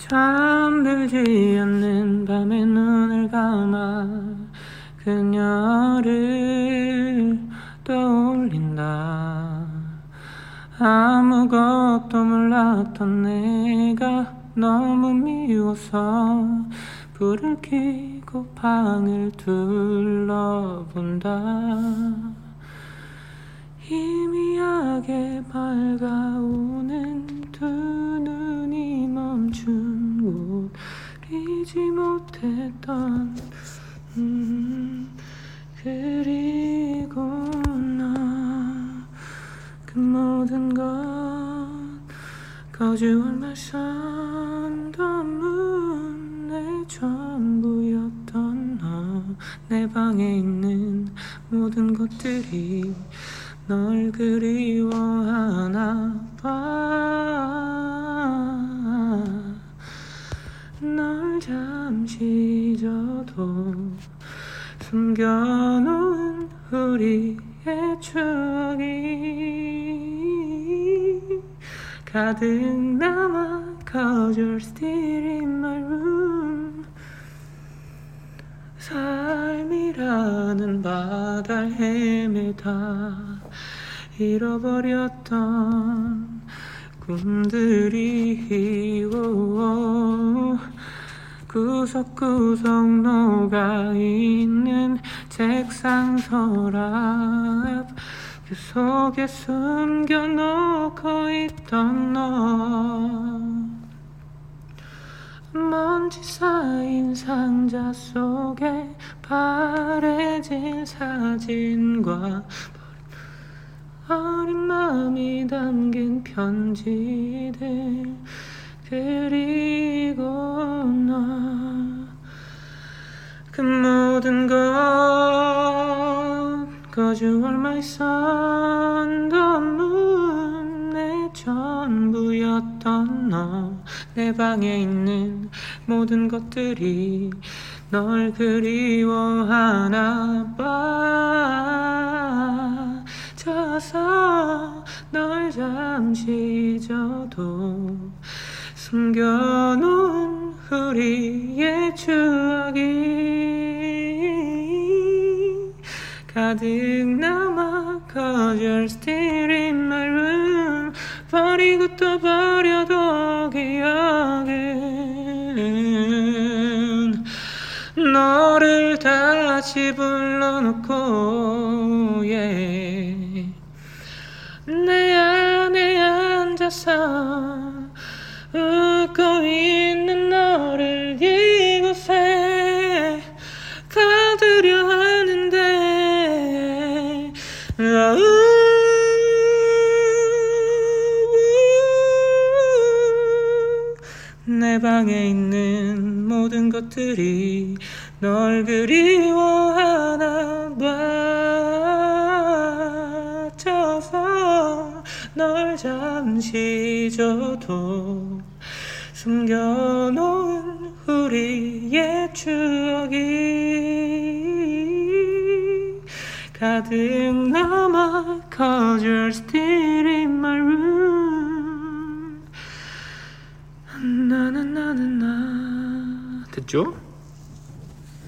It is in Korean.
잠들지 않는 밤에 눈을 감아 그녀를 떠올린다. 아무것도 몰랐던 내가 너무 미워서 불을 켜고 방을 둘러본다. 희미하게 밝아오 잊지 못했던 음, 그리고 나 그 모든 것 거주할 말산더문 내 전부였던 너내 방에 있는 모든 것들이 널 그리워하나 봐 숨겨놓은 우리의 추억이 가득 남아 Cause you're still in my room. 삶이라는 바다를 헤매다 잃어버렸던 꿈들이 오, 구석구석 녹아 있는 책상 서랍 그 속에 숨겨놓고 있던 너. 먼지 쌓인 상자 속에 바래진 사진과 어린 마음이 담긴 편지들 그리 모든 것 거주할 my sun the moon 내 전부였던 너 내 방에 있는 모든 것들이 널 그리워하나 봐. 져서 널 잠시 저도 숨겨놓은 우리의 추억 가득 남아 Cause you're still in my room 버리고 또 버려도 기억은 너를 다시 불러놓고 내 방에 있는 모든 것들이 널 그리워하나 봐 져서 널 잠시 저도 숨겨놓은 우리의 추억이 가득 남아 Cause you're still in my room 나나나나나 됐죠?